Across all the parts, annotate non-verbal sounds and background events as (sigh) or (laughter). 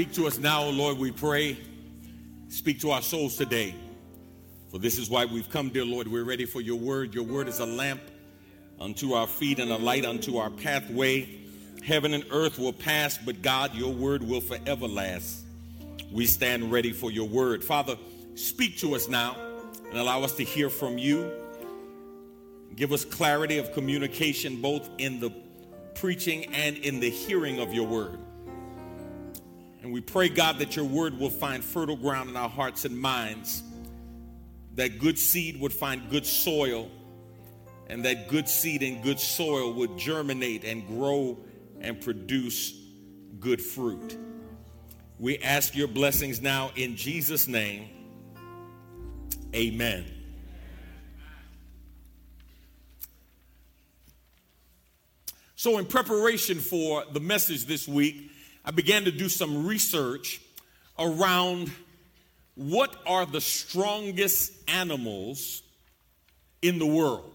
Speak to us now, O Lord, we pray. Speak to our souls today. For this is why we've come, dear Lord. We're ready for your word. Your word is a lamp unto our feet and a light unto our pathway. Heaven and earth will pass, but God, your word will forever last. We stand ready for your word. Father, speak to us now and allow us to hear from you. Give us clarity of communication both in the preaching and in the hearing of your word. And we pray, God, that your word will find fertile ground in our hearts and minds, that good seed would find good soil, and that good seed and good soil would germinate and grow and produce good fruit. We ask your blessings now in Jesus' name. Amen. So, in preparation for the message this week, I began to do some research around what are the strongest animals in the world.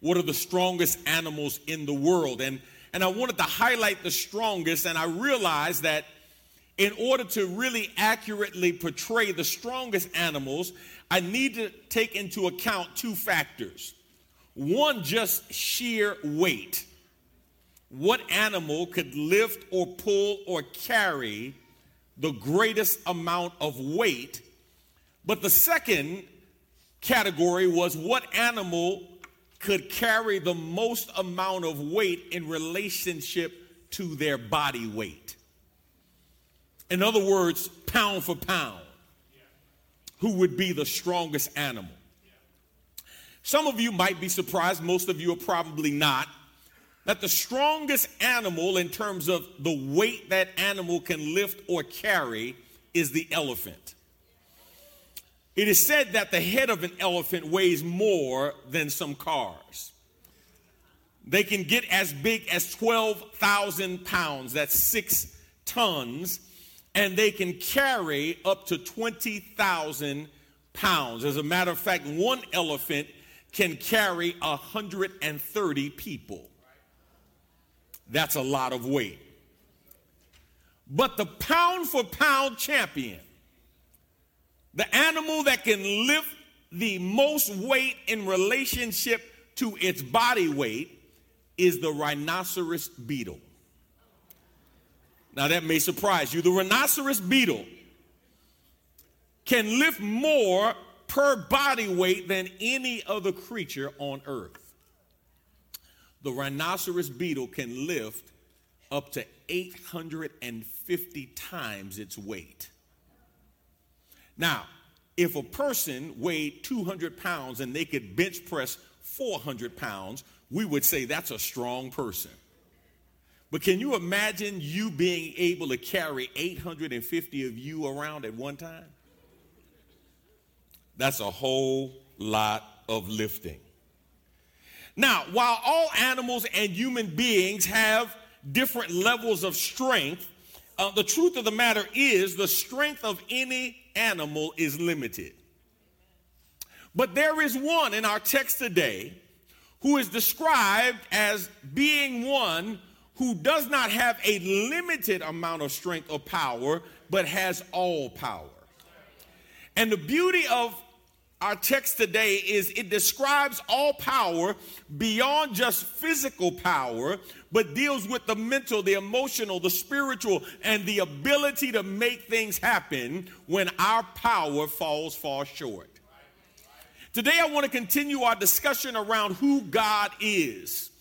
What are the strongest animals in the world? And, and I wanted to highlight the strongest, and I realized that in order to really accurately portray the strongest animals, I need to take into account two factors. One, just sheer weight what animal could lift or pull or carry the greatest amount of weight. But the second category was what animal could carry the most amount of weight in relationship to their body weight. In other words, pound for pound, who would be the strongest animal? Some of you might be surprised, most of you are probably not that the strongest animal, in terms of the weight that animal can lift or carry, is the elephant. It is said that the head of an elephant weighs more than some cars. They can get as big as 12,000 pounds, that's six tons, and they can carry up to 20,000 pounds. As a matter of fact, one elephant can carry 130 people. That's a lot of weight. But the pound for pound champion, the animal that can lift the most weight in relationship to its body weight, is the rhinoceros beetle. Now, that may surprise you. The rhinoceros beetle can lift more per body weight than any other creature on earth the rhinoceros beetle can lift up to 850 times its weight. Now, if a person weighed 200 pounds and they could bench press 400 pounds, we would say that's a strong person. But can you imagine you being able to carry 850 of you around at one time? That's a whole lot of lifting. Now, while all animals and human beings have different levels of strength, uh, the truth of the matter is the strength of any animal is limited. But there is one in our text today who is described as being one who does not have a limited amount of strength or power, but has all power. And the beauty of our text today is it describes all power beyond just physical power, but deals with the mental, the emotional, the spiritual, and the ability to make things happen when our power falls far short. Today, I want to continue our discussion around who God is.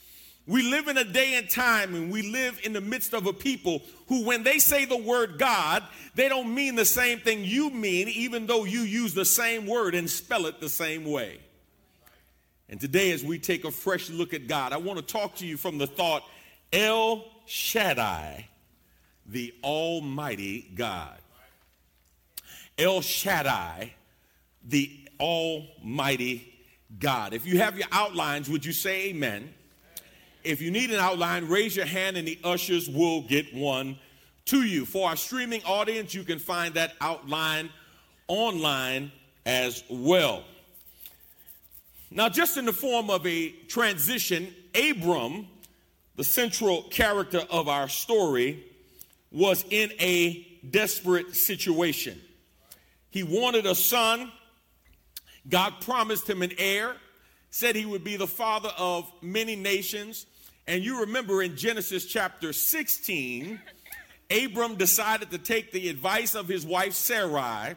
We live in a day and time and we live in the midst of a people who, when they say the word God, they don't mean the same thing you mean, even though you use the same word and spell it the same way. And today, as we take a fresh look at God, I want to talk to you from the thought El Shaddai, the Almighty God. El Shaddai, the Almighty God. If you have your outlines, would you say amen? If you need an outline, raise your hand and the ushers will get one to you. For our streaming audience, you can find that outline online as well. Now, just in the form of a transition, Abram, the central character of our story, was in a desperate situation. He wanted a son. God promised him an heir, said he would be the father of many nations. And you remember in Genesis chapter 16, Abram decided to take the advice of his wife Sarai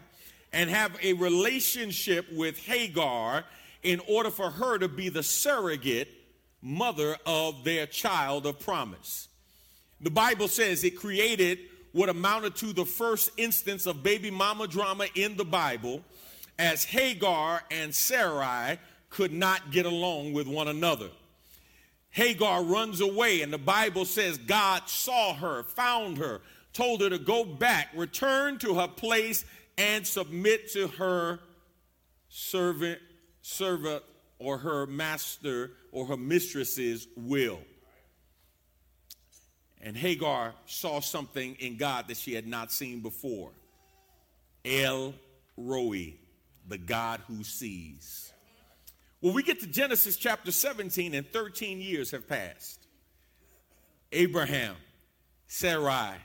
and have a relationship with Hagar in order for her to be the surrogate mother of their child of promise. The Bible says it created what amounted to the first instance of baby mama drama in the Bible as Hagar and Sarai could not get along with one another. Hagar runs away, and the Bible says God saw her, found her, told her to go back, return to her place, and submit to her servant, servant, or her master or her mistress's will. And Hagar saw something in God that she had not seen before. El Roi, the God who sees. When we get to Genesis chapter 17 and 13 years have passed, Abraham, Sarai,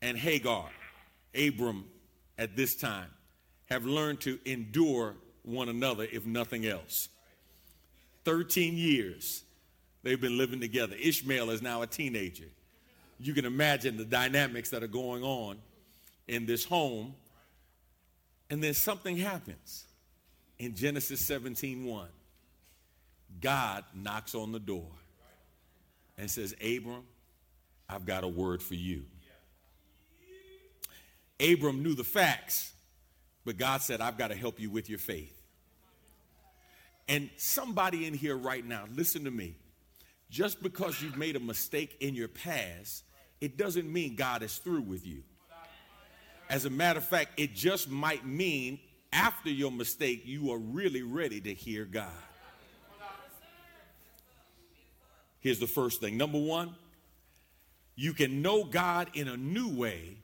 and Hagar, Abram at this time, have learned to endure one another, if nothing else. 13 years they've been living together. Ishmael is now a teenager. You can imagine the dynamics that are going on in this home. And then something happens in Genesis 17 1. God knocks on the door and says, Abram, I've got a word for you. Abram knew the facts, but God said, I've got to help you with your faith. And somebody in here right now, listen to me. Just because you've made a mistake in your past, it doesn't mean God is through with you. As a matter of fact, it just might mean after your mistake, you are really ready to hear God. Here's the first thing. Number one, you can know God in a new way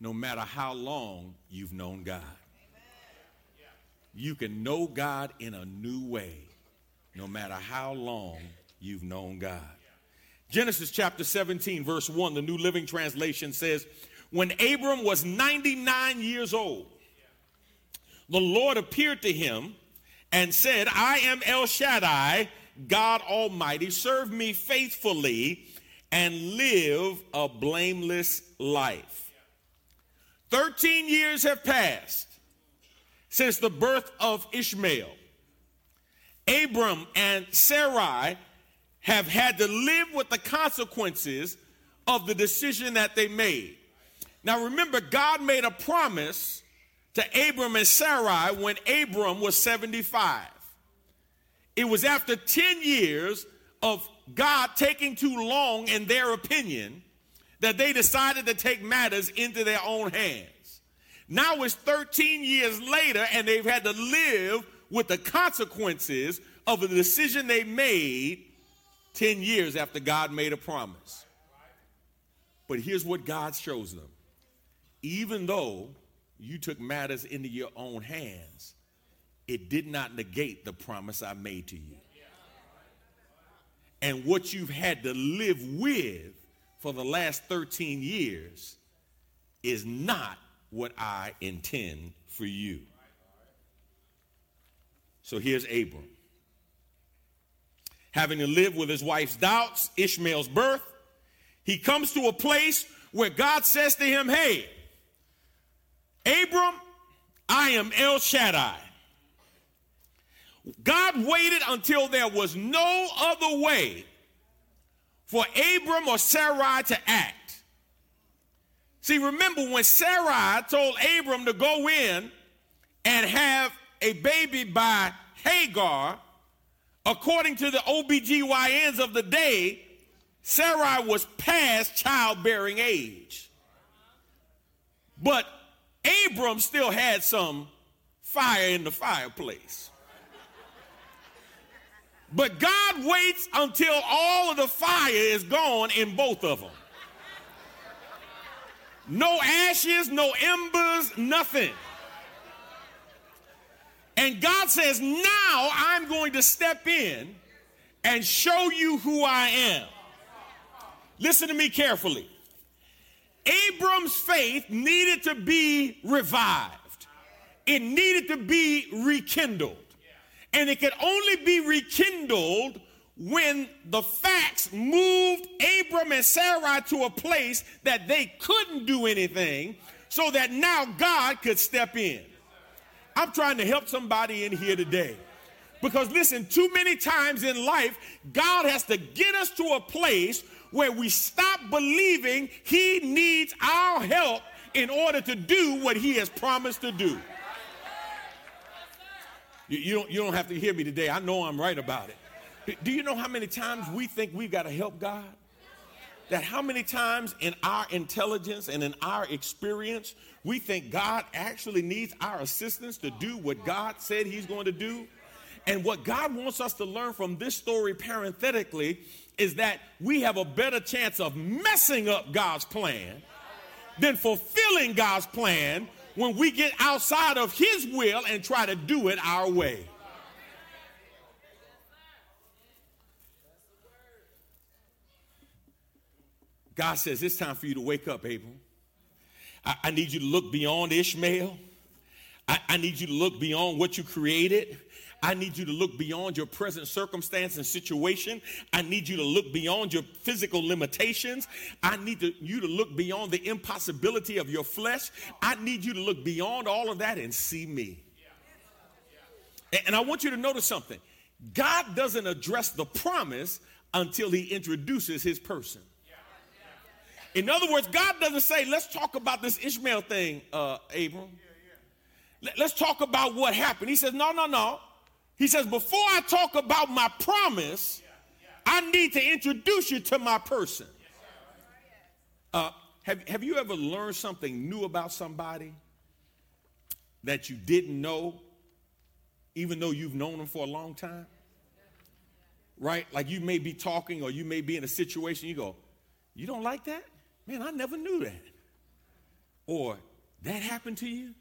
no matter how long you've known God. You can know God in a new way no matter how long you've known God. Genesis chapter 17, verse 1, the New Living Translation says, When Abram was 99 years old, the Lord appeared to him and said, I am El Shaddai, God Almighty. Serve me faithfully and live a blameless life. 13 years have passed since the birth of Ishmael. Abram and Sarai have had to live with the consequences of the decision that they made. Now remember, God made a promise to Abram and Sarai when Abram was 75. It was after 10 years of God taking too long, in their opinion, that they decided to take matters into their own hands. Now it's 13 years later, and they've had to live with the consequences of the decision they made 10 years after God made a promise. But here's what God shows them. Even though you took matters into your own hands, it did not negate the promise I made to you. And what you've had to live with for the last 13 years is not what I intend for you. So here's Abram having to live with his wife's doubts, Ishmael's birth, he comes to a place where God says to him, Hey, Abram, I am El Shaddai. God waited until there was no other way for Abram or Sarai to act. See, remember when Sarai told Abram to go in and have a baby by Hagar, according to the OBGYNs of the day, Sarai was past childbearing age. But Abram still had some fire in the fireplace. But God waits until all of the fire is gone in both of them. No ashes, no embers, nothing. And God says, Now I'm going to step in and show you who I am. Listen to me carefully. Abram's faith needed to be revived, it needed to be rekindled. And it could only be rekindled when the facts moved Abram and Sarai to a place that they couldn't do anything, so that now God could step in. I'm trying to help somebody in here today. Because listen, too many times in life, God has to get us to a place where we stop believing He needs our help in order to do what He has promised to do. You, you, don't, you don't have to hear me today. I know I'm right about it. Do you know how many times we think we've got to help God? That how many times in our intelligence and in our experience, we think God actually needs our assistance to do what God said He's going to do? And what God wants us to learn from this story parenthetically is that we have a better chance of messing up God's plan than fulfilling God's plan when we get outside of His will and try to do it our way. God says, It's time for you to wake up, Abram. I, I need you to look beyond Ishmael. I, I need you to look beyond what you created. I need you to look beyond your present circumstance and situation. I need you to look beyond your physical limitations. I need to, you to look beyond the impossibility of your flesh. I need you to look beyond all of that and see me. And I want you to notice something God doesn't address the promise until he introduces his person. In other words, God doesn't say, let's talk about this Ishmael thing, uh, Abram. Let's talk about what happened. He says, no, no, no. He says, Before I talk about my promise, I need to introduce you to my person. Uh, have, have you ever learned something new about somebody that you didn't know, even though you've known them for a long time? Right? Like you may be talking or you may be in a situation, you go, You don't like that? Man, I never knew that. Or that happened to you?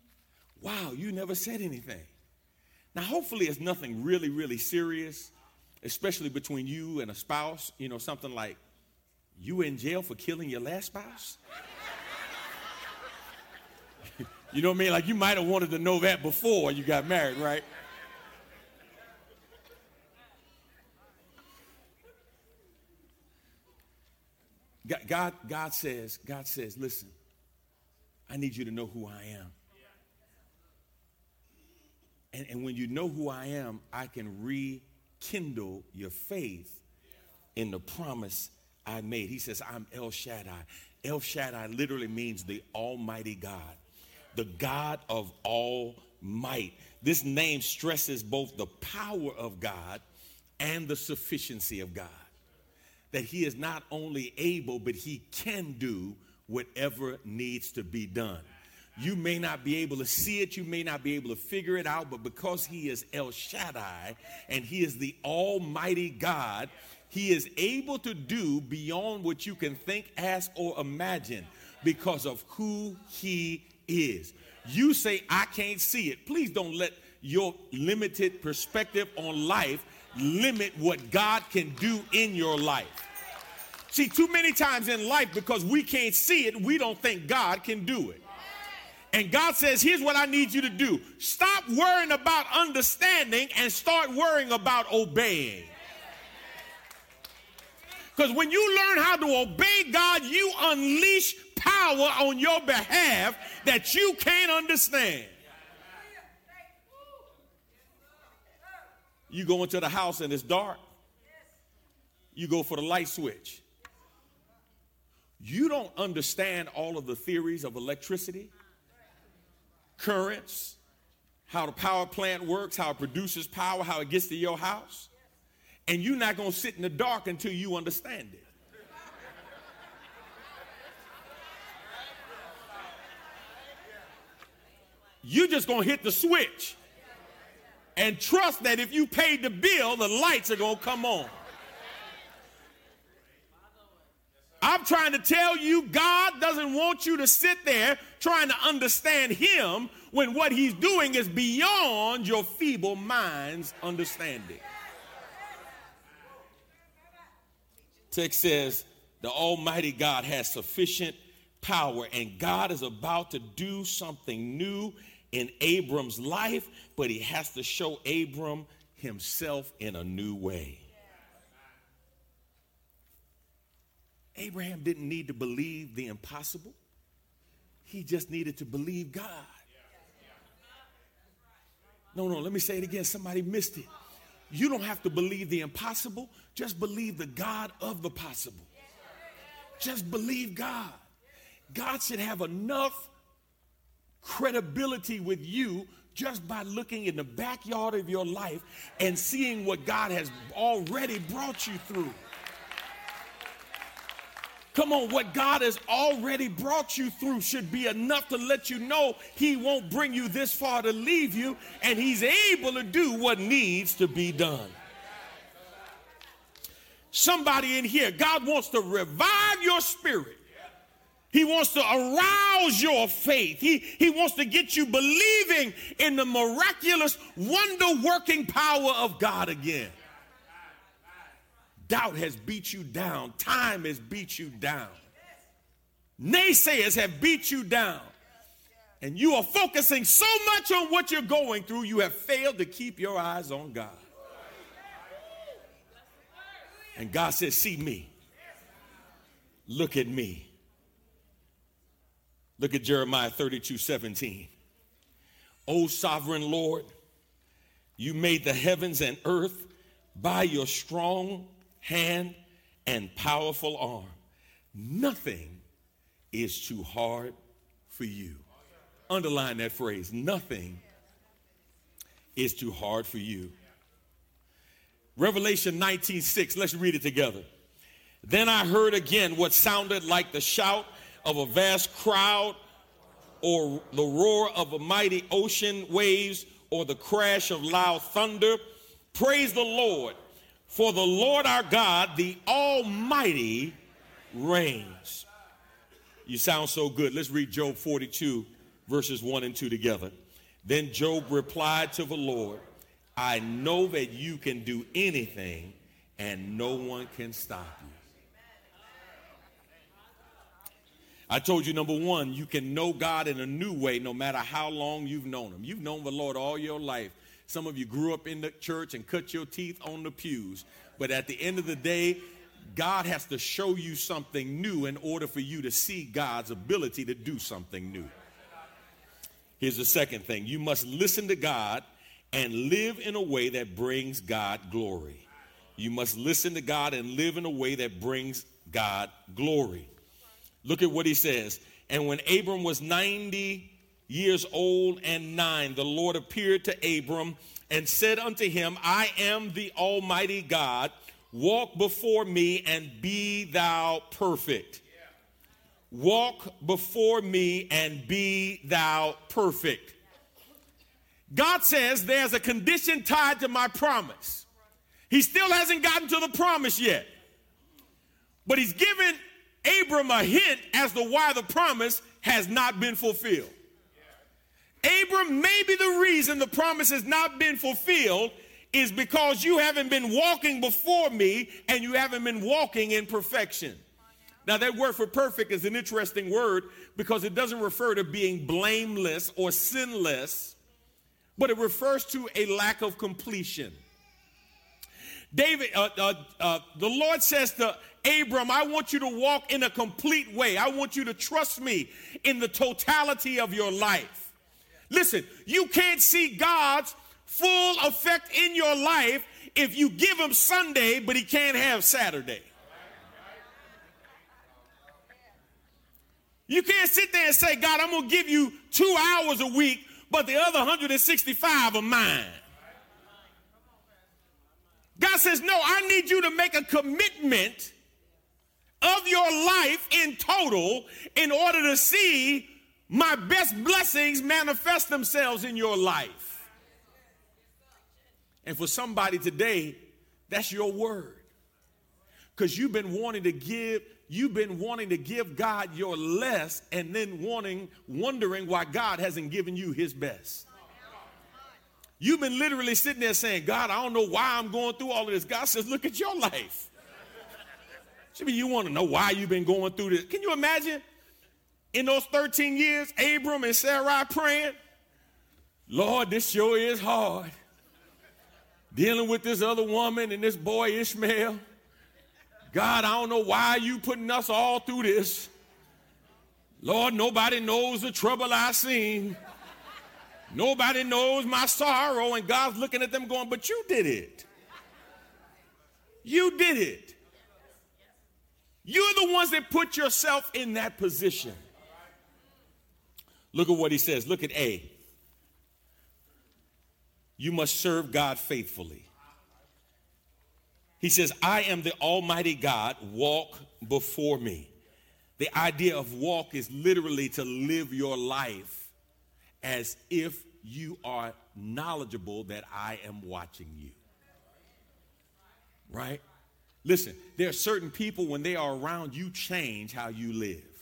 Wow, you never said anything. Now, hopefully, it's nothing really, really serious, especially between you and a spouse. You know, something like you in jail for killing your last spouse. (laughs) you know what I mean? Like you might have wanted to know that before you got married, right? God, God says, God says, listen, I need you to know who I am. And, and when you know who I am, I can rekindle your faith in the promise I made. He says, I'm El Shaddai. El Shaddai literally means the Almighty God, the God of all might. This name stresses both the power of God and the sufficiency of God. That He is not only able, but He can do whatever needs to be done. You may not be able to see it, you may not be able to figure it out, but because He is El Shaddai and He is the Almighty God, He is able to do beyond what you can think, ask, or imagine because of who He is. You say, I can't see it. Please don't let your limited perspective on life limit what God can do in your life. See, too many times in life, because we can't see it, we don't think God can do it. And God says, here's what I need you to do stop worrying about understanding and start worrying about obeying. Because when you learn how to obey God, you unleash power on your behalf that you can't understand. You go into the house and it's dark, you go for the light switch. You don't understand all of the theories of electricity currents, how the power plant works, how it produces power, how it gets to your house. And you're not going to sit in the dark until you understand it. You're just going to hit the switch and trust that if you paid the bill, the lights are going to come on. I'm trying to tell you, God doesn't want you to sit there trying to understand Him when what He's doing is beyond your feeble mind's understanding. Text says, the Almighty God has sufficient power. And God is about to do something new in Abram's life, but he has to show Abram himself in a new way. Abraham didn't need to believe the impossible, he just needed to believe God. No, no, let me say it again. Somebody missed it. You don't have to believe the impossible, just believe the God of the possible. Just believe God. God should have enough credibility with you just by looking in the backyard of your life and seeing what God has already brought you through. Come on, what God has already brought you through should be enough to let you know He won't bring you this far to leave you, and He's able to do what needs to be done. Somebody in here, God wants to revive your spirit. He wants to arouse your faith. He, he wants to get you believing in the miraculous, wonder working power of God again. Doubt has beat you down, time has beat you down, naysayers have beat you down. And you are focusing so much on what you're going through, you have failed to keep your eyes on God. And God says, See me. Look at me. Look at Jeremiah 32 17. O sovereign Lord, you made the heavens and earth by your strong hand and powerful arm. Nothing is too hard for you. Underline that phrase nothing is too hard for you. Revelation 19 6, let's read it together. Then I heard again what sounded like the shout of a vast crowd, or the roar of a mighty ocean waves, or the crash of loud thunder. Praise the Lord, for the Lord our God, the Almighty, reigns. You sound so good. Let's read Job 42, verses 1 and 2 together. Then Job replied to the Lord, I know that you can do anything and no one can stop you. I told you, number one, you can know God in a new way no matter how long you've known Him. You've known the Lord all your life. Some of you grew up in the church and cut your teeth on the pews. But at the end of the day, God has to show you something new in order for you to see God's ability to do something new. Here's the second thing you must listen to God and live in a way that brings God glory. You must listen to God and live in a way that brings God glory. Look at what he says. And when Abram was 90 years old and nine, the Lord appeared to Abram and said unto him, I am the Almighty God. Walk before me and be thou perfect. Walk before me and be thou perfect. God says there's a condition tied to my promise. He still hasn't gotten to the promise yet. But he's given Abram a hint as to why the promise has not been fulfilled. Abram, maybe the reason the promise has not been fulfilled is because you haven't been walking before me and you haven't been walking in perfection. Now, that word for perfect is an interesting word because it doesn't refer to being blameless or sinless but it refers to a lack of completion. David, uh, uh, uh, the Lord says to Abram, I want you to walk in a complete way. I want you to trust me in the totality of your life. Listen, you can't see God's full effect in your life if you give him Sunday, but he can't have Saturday. You can't sit there and say, God, I'm going to give you two hours a week, but the other 165 are mine. God says, No, I need you to make a commitment of your life in total in order to see my best blessings manifest themselves in your life. And for somebody today, that's your word. Because you've been wanting to give you've been wanting to give God your less and then wanting, wondering why God hasn't given you his best. You've been literally sitting there saying, God, I don't know why I'm going through all of this. God says, look at your life. Be you want to know why you've been going through this. Can you imagine? In those 13 years, Abram and Sarai praying, Lord, this sure is hard. Dealing with this other woman and this boy Ishmael. God, I don't know why you putting us all through this. Lord, nobody knows the trouble I've seen. Nobody knows my sorrow. And God's looking at them going, But you did it. You did it. You're the ones that put yourself in that position. Look at what he says. Look at A. You must serve God faithfully. He says, I am the Almighty God, walk before me. The idea of walk is literally to live your life as if you are knowledgeable that I am watching you. Right? Listen, there are certain people when they are around, you change how you live.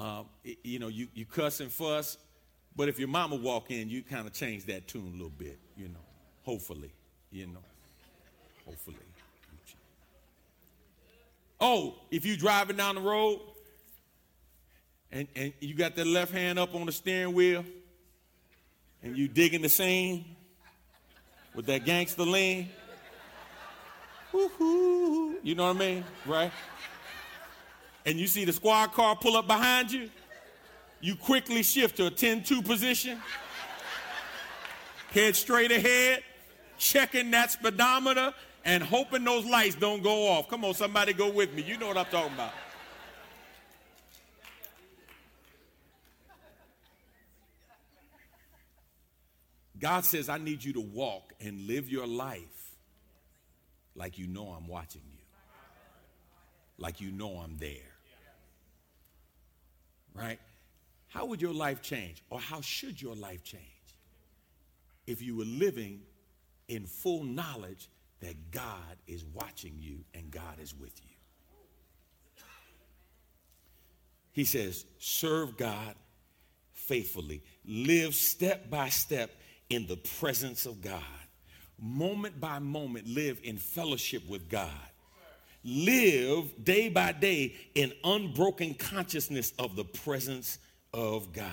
Uh, you know, you, you cuss and fuss, but if your mama walk in, you kind of change that tune a little bit, you know, hopefully, you know, hopefully. Oh, if you driving down the road and, and you got the left hand up on the steering wheel and you digging the scene with that gangster lean, you know what I mean, right? And you see the squad car pull up behind you, you quickly shift to a 10-2 position, head straight ahead, checking that speedometer, and hoping those lights don't go off. Come on, somebody go with me. You know what I'm talking about. God says, I need you to walk and live your life like you know I'm watching you, like you know I'm there. Right? How would your life change, or how should your life change if you were living in full knowledge that God is watching you and God is with you. He says, serve God faithfully, live step by step in the presence of God, moment by moment, live in fellowship with God. Live day by day in unbroken consciousness of the presence of God.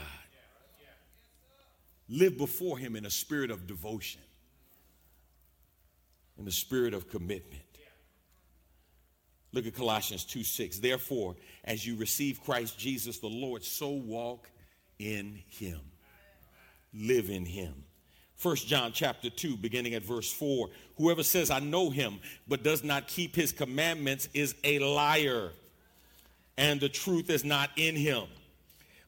Live before Him in a spirit of devotion in the spirit of commitment. Look at Colossians 2 6. Therefore, as you receive Christ Jesus the Lord, so walk in him. Live in him. 1 John chapter 2, beginning at verse 4. Whoever says, I know him, but does not keep his commandments is a liar, and the truth is not in him.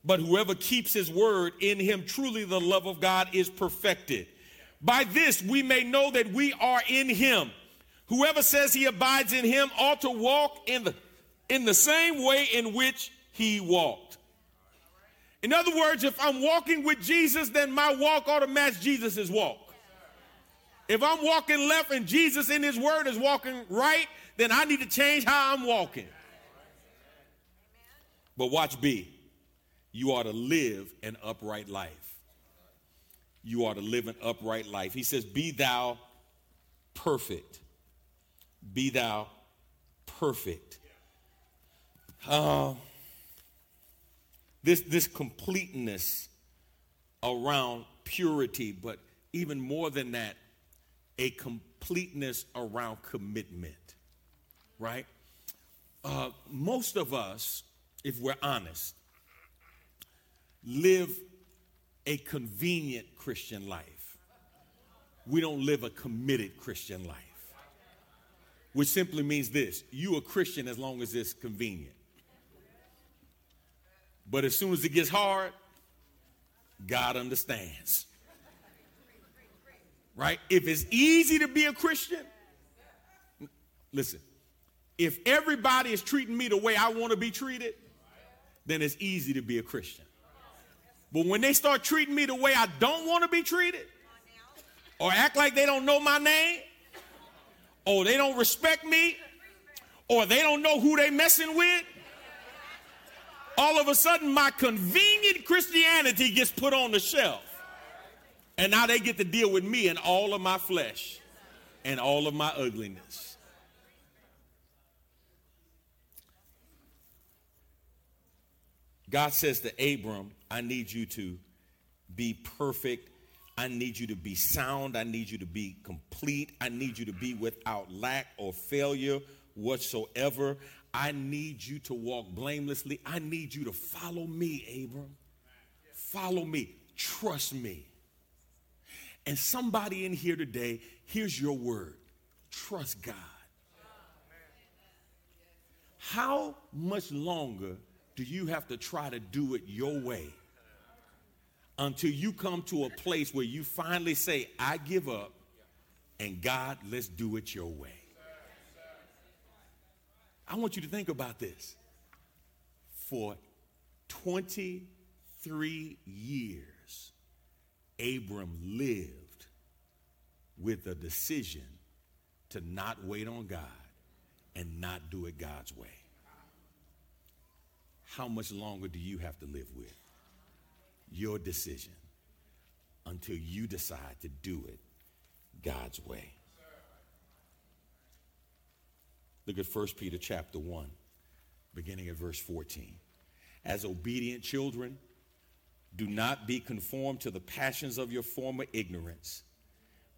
But whoever keeps his word, in him truly the love of God is perfected. By this we may know that we are in him. Whoever says he abides in him ought to walk in the, in the same way in which he walked. In other words, if I'm walking with Jesus, then my walk ought to match Jesus' walk. If I'm walking left and Jesus in his word is walking right, then I need to change how I'm walking. But watch B. You ought to live an upright life you are to live an upright life. He says, Be thou perfect. Be thou perfect. Uh, this, this completeness around purity, but even more than that, a completeness around commitment, right? Uh, most of us, if we're honest, live a convenient Christian life. We don't live a committed Christian life. Which simply means this you a Christian as long as it's convenient. But as soon as it gets hard, God understands. Right? If it's easy to be a Christian, listen, if everybody is treating me the way I want to be treated, then it's easy to be a Christian. But when they start treating me the way I don't want to be treated, or act like they don't know my name, or they don't respect me, or they don't know who they messing with, all of a sudden my convenient Christianity gets put on the shelf. And now they get to deal with me and all of my flesh and all of my ugliness. God says to Abram, I need you to be perfect. I need you to be sound. I need you to be complete. I need you to be without lack or failure whatsoever. I need you to walk blamelessly. I need you to follow me, Abram. Follow me. Trust me. And somebody in here today, here's your word trust God. How much longer do you have to try to do it your way until you come to a place where you finally say, I give up, and God, let's do it your way? I want you to think about this. For 23 years, Abram lived with a decision to not wait on God and not do it God's way. How much longer do you have to live with? Your decision until you decide to do it God's way. Look at 1 Peter chapter 1, beginning at verse 14. As obedient children, do not be conformed to the passions of your former ignorance,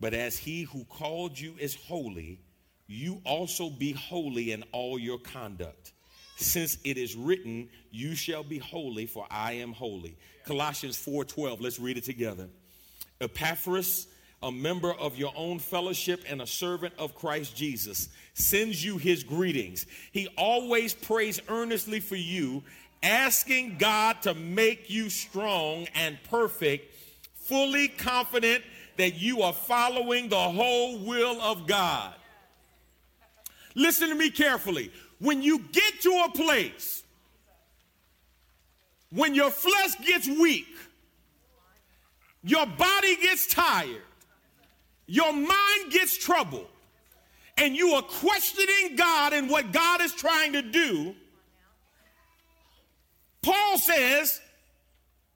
but as he who called you is holy, you also be holy in all your conduct. Since it is written, You shall be holy, for I am holy. Colossians 4:12. Let's read it together. Epaphras, a member of your own fellowship and a servant of Christ Jesus, sends you his greetings. He always prays earnestly for you asking God to make you strong and perfect, fully confident that you are following the whole will of God. Listen to me carefully. When you get to a place, when your flesh gets weak, your body gets tired, your mind gets troubled, and you are questioning God and what God is trying to do, Paul says,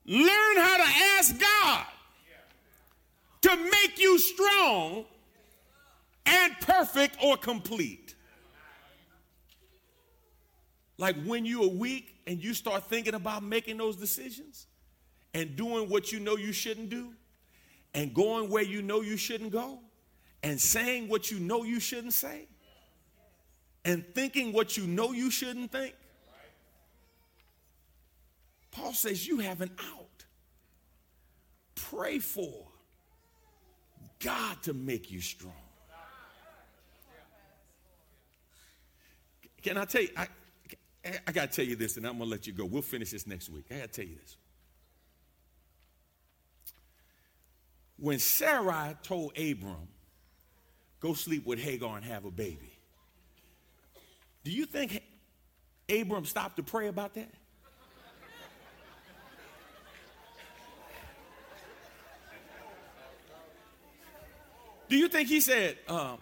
learn how to ask God to make you strong and perfect or complete. Like when you are weak and you start thinking about making those decisions and doing what you know you shouldn't do and going where you know you shouldn't go and saying what you know you shouldn't say and thinking what you know you shouldn't think Paul says you have an out. Pray for God to make you strong. Can I tell you? I, I got to tell you this, and I'm going to let you go. We'll finish this next week. I got to tell you this. When Sarai told Abram, go sleep with Hagar and have a baby, do you think Abram stopped to pray about that? Do you think he said, um,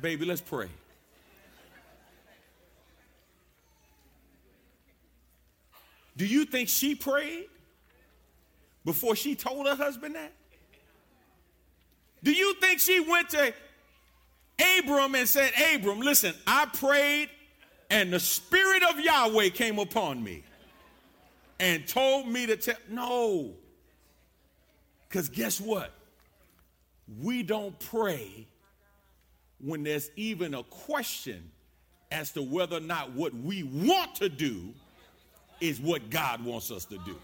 baby, let's pray? Do you think she prayed before she told her husband that? Do you think she went to Abram and said, Abram, listen, I prayed and the Spirit of Yahweh came upon me and told me to tell? No. Because guess what? we don't pray when there's even a question as to whether or not what we want to do is what God wants us to do.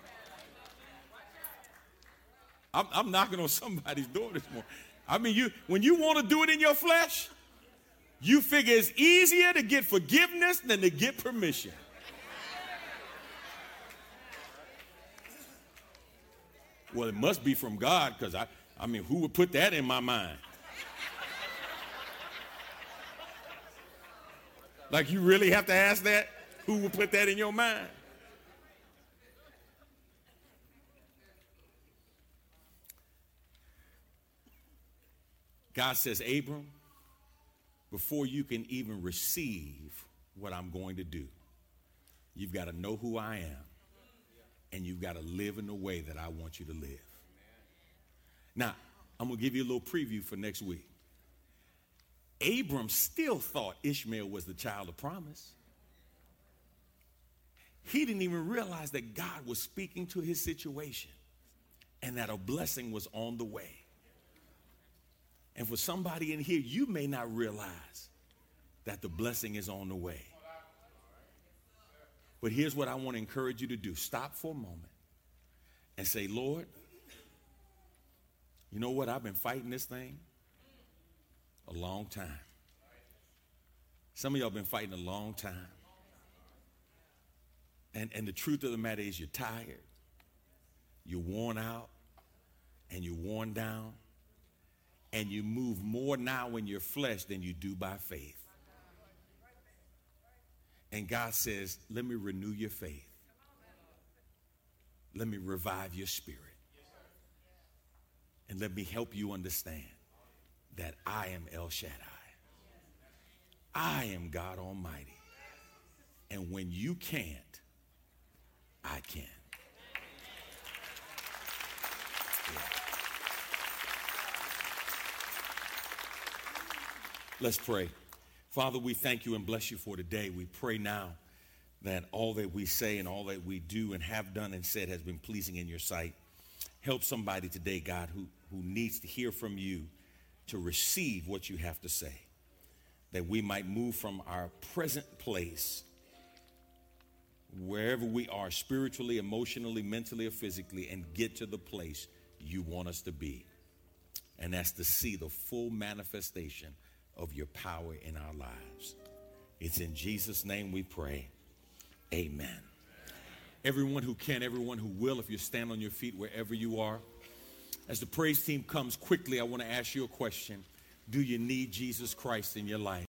I'm, I'm knocking on (laughs) somebody's door this morning. I mean, you when you want to do it in your flesh, you figure it's easier to get forgiveness than to get permission. Well, it must be from God because I, I mean, who would put that in my mind? Like, you really have to ask that? Who would put that in your mind? God says, Abram, before you can even receive what I'm going to do, you've got to know who I am and you've got to live in the way that I want you to live. Now, I'm going to give you a little preview for next week. Abram still thought Ishmael was the child of promise. he didn't even realize that God was speaking to his situation and that a blessing was on the way. And for somebody in here, you may not realize that the blessing is on the way. But here's what I want to encourage you to do stop for a moment and say, Lord, you know what? I've been fighting this thing a long time. Some of y'all been fighting a long time. And, and the truth of the matter is, you're tired, you're worn out, and you're worn down, and you move more now in your flesh than you do by faith. And God says, Let me renew your faith, let me revive your spirit, and let me help you understand that I am El Shaddai. I am God Almighty. And when you can't, I can. Yeah. Let's pray. Father, we thank you and bless you for today. We pray now that all that we say and all that we do and have done and said has been pleasing in your sight. Help somebody today, God, who, who needs to hear from you to receive what you have to say. That we might move from our present place wherever we are spiritually, emotionally, mentally, or physically, and get to the place you want us to be. And that's to see the full manifestation of your power in our lives. It's in Jesus' name we pray. Amen. Everyone who can, everyone who will, if you stand on your feet wherever you are. As the praise team comes quickly, I want to ask you a question. Do you need Jesus Christ in your life?